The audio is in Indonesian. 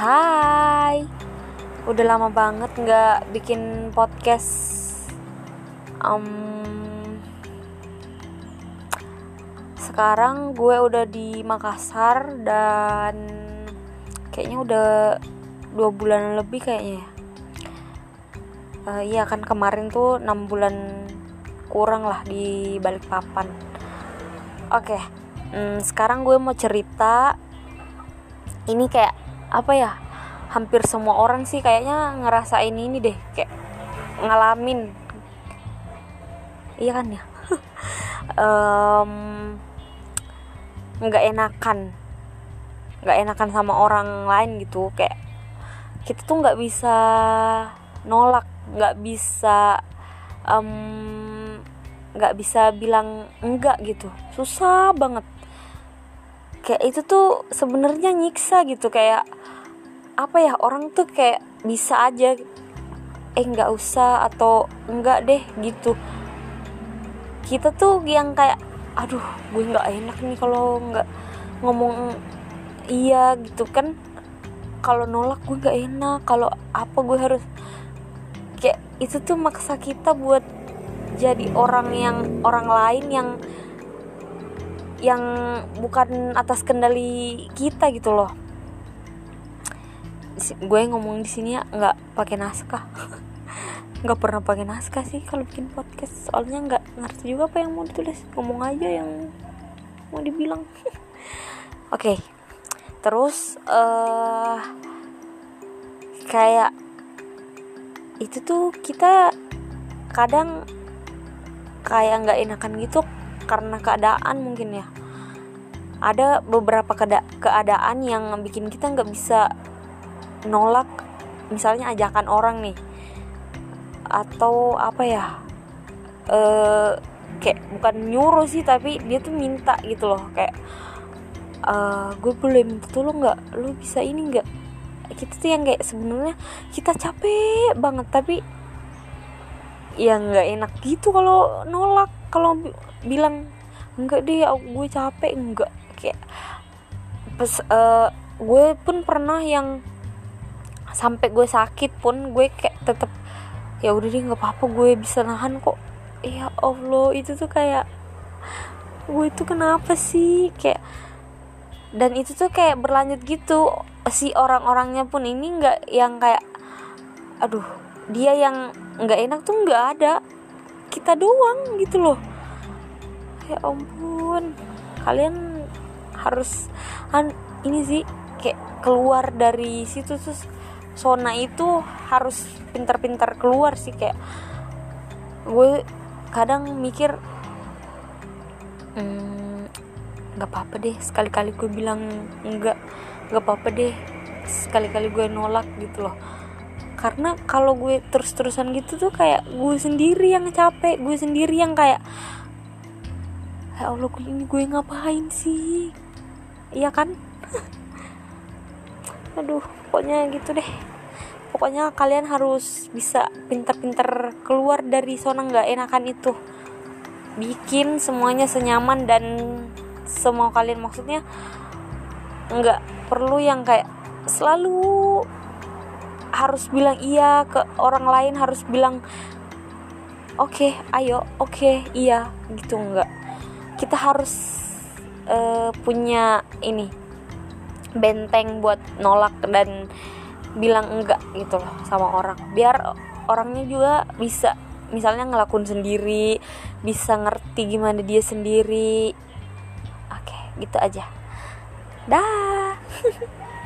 Hai, udah lama banget nggak bikin podcast. Um, sekarang gue udah di Makassar dan kayaknya udah dua bulan lebih kayaknya. Uh, iya kan kemarin tuh enam bulan kurang lah di Balikpapan. Oke, okay. hmm, sekarang gue mau cerita. Ini kayak apa ya hampir semua orang sih kayaknya ngerasain ini deh kayak ngalamin. Iya kan ya? Nggak um, enakan. Nggak enakan sama orang lain gitu kayak kita tuh nggak bisa nolak nggak bisa nggak um, bisa bilang enggak gitu. Susah banget kayak itu tuh sebenarnya nyiksa gitu kayak apa ya orang tuh kayak bisa aja eh nggak usah atau enggak deh gitu. Kita tuh yang kayak aduh gue nggak enak nih kalau nggak ngomong iya gitu kan. Kalau nolak gue nggak enak kalau apa gue harus kayak itu tuh maksa kita buat jadi orang yang orang lain yang yang bukan atas kendali kita gitu loh. Gue ngomong di sini ya nggak pakai naskah. Nggak pernah pakai naskah sih kalau bikin podcast. Soalnya nggak ngerti juga apa yang mau ditulis. Ngomong aja yang mau dibilang. Oke. Okay. terus uh, kayak itu tuh kita kadang kayak nggak enakan gitu karena keadaan mungkin ya. Ada beberapa keadaan yang bikin kita nggak bisa nolak misalnya ajakan orang nih atau apa ya eh kayak bukan nyuruh sih tapi dia tuh minta gitu loh kayak uh, gue boleh minta tolong nggak? Lo bisa ini nggak? Kita tuh yang kayak sebenarnya kita capek banget tapi ya nggak enak gitu kalau nolak kalau bilang enggak deh gue capek. Enggak. Kayak pes uh, gue pun pernah yang sampai gue sakit pun gue kayak tetep ya udah deh nggak apa-apa gue bisa nahan kok. Ya allah itu tuh kayak gue itu kenapa sih? Kayak dan itu tuh kayak berlanjut gitu. Si orang-orangnya pun ini nggak yang kayak aduh dia yang nggak enak tuh nggak ada kita doang gitu loh. Ya ampun. Kalian harus ini sih kayak keluar dari situ terus zona itu harus pintar-pintar keluar sih kayak gue kadang mikir hmm, nggak hmm, apa-apa deh sekali-kali gue bilang enggak nggak apa-apa deh sekali-kali gue nolak gitu loh karena kalau gue terus-terusan gitu tuh kayak gue sendiri yang capek gue sendiri yang kayak ya Allah gue ini gue ngapain sih? Iya kan? Aduh pokoknya gitu deh. Pokoknya kalian harus bisa pinter-pinter keluar dari zona nggak enakan itu. Bikin semuanya senyaman dan semua kalian maksudnya nggak perlu yang kayak selalu harus bilang iya ke orang lain harus bilang oke okay, ayo oke okay, iya gitu nggak kita harus uh, punya ini benteng buat nolak dan bilang enggak gitu loh sama orang. Biar orangnya juga bisa misalnya ngelakuin sendiri bisa ngerti gimana dia sendiri. Oke gitu aja. Dah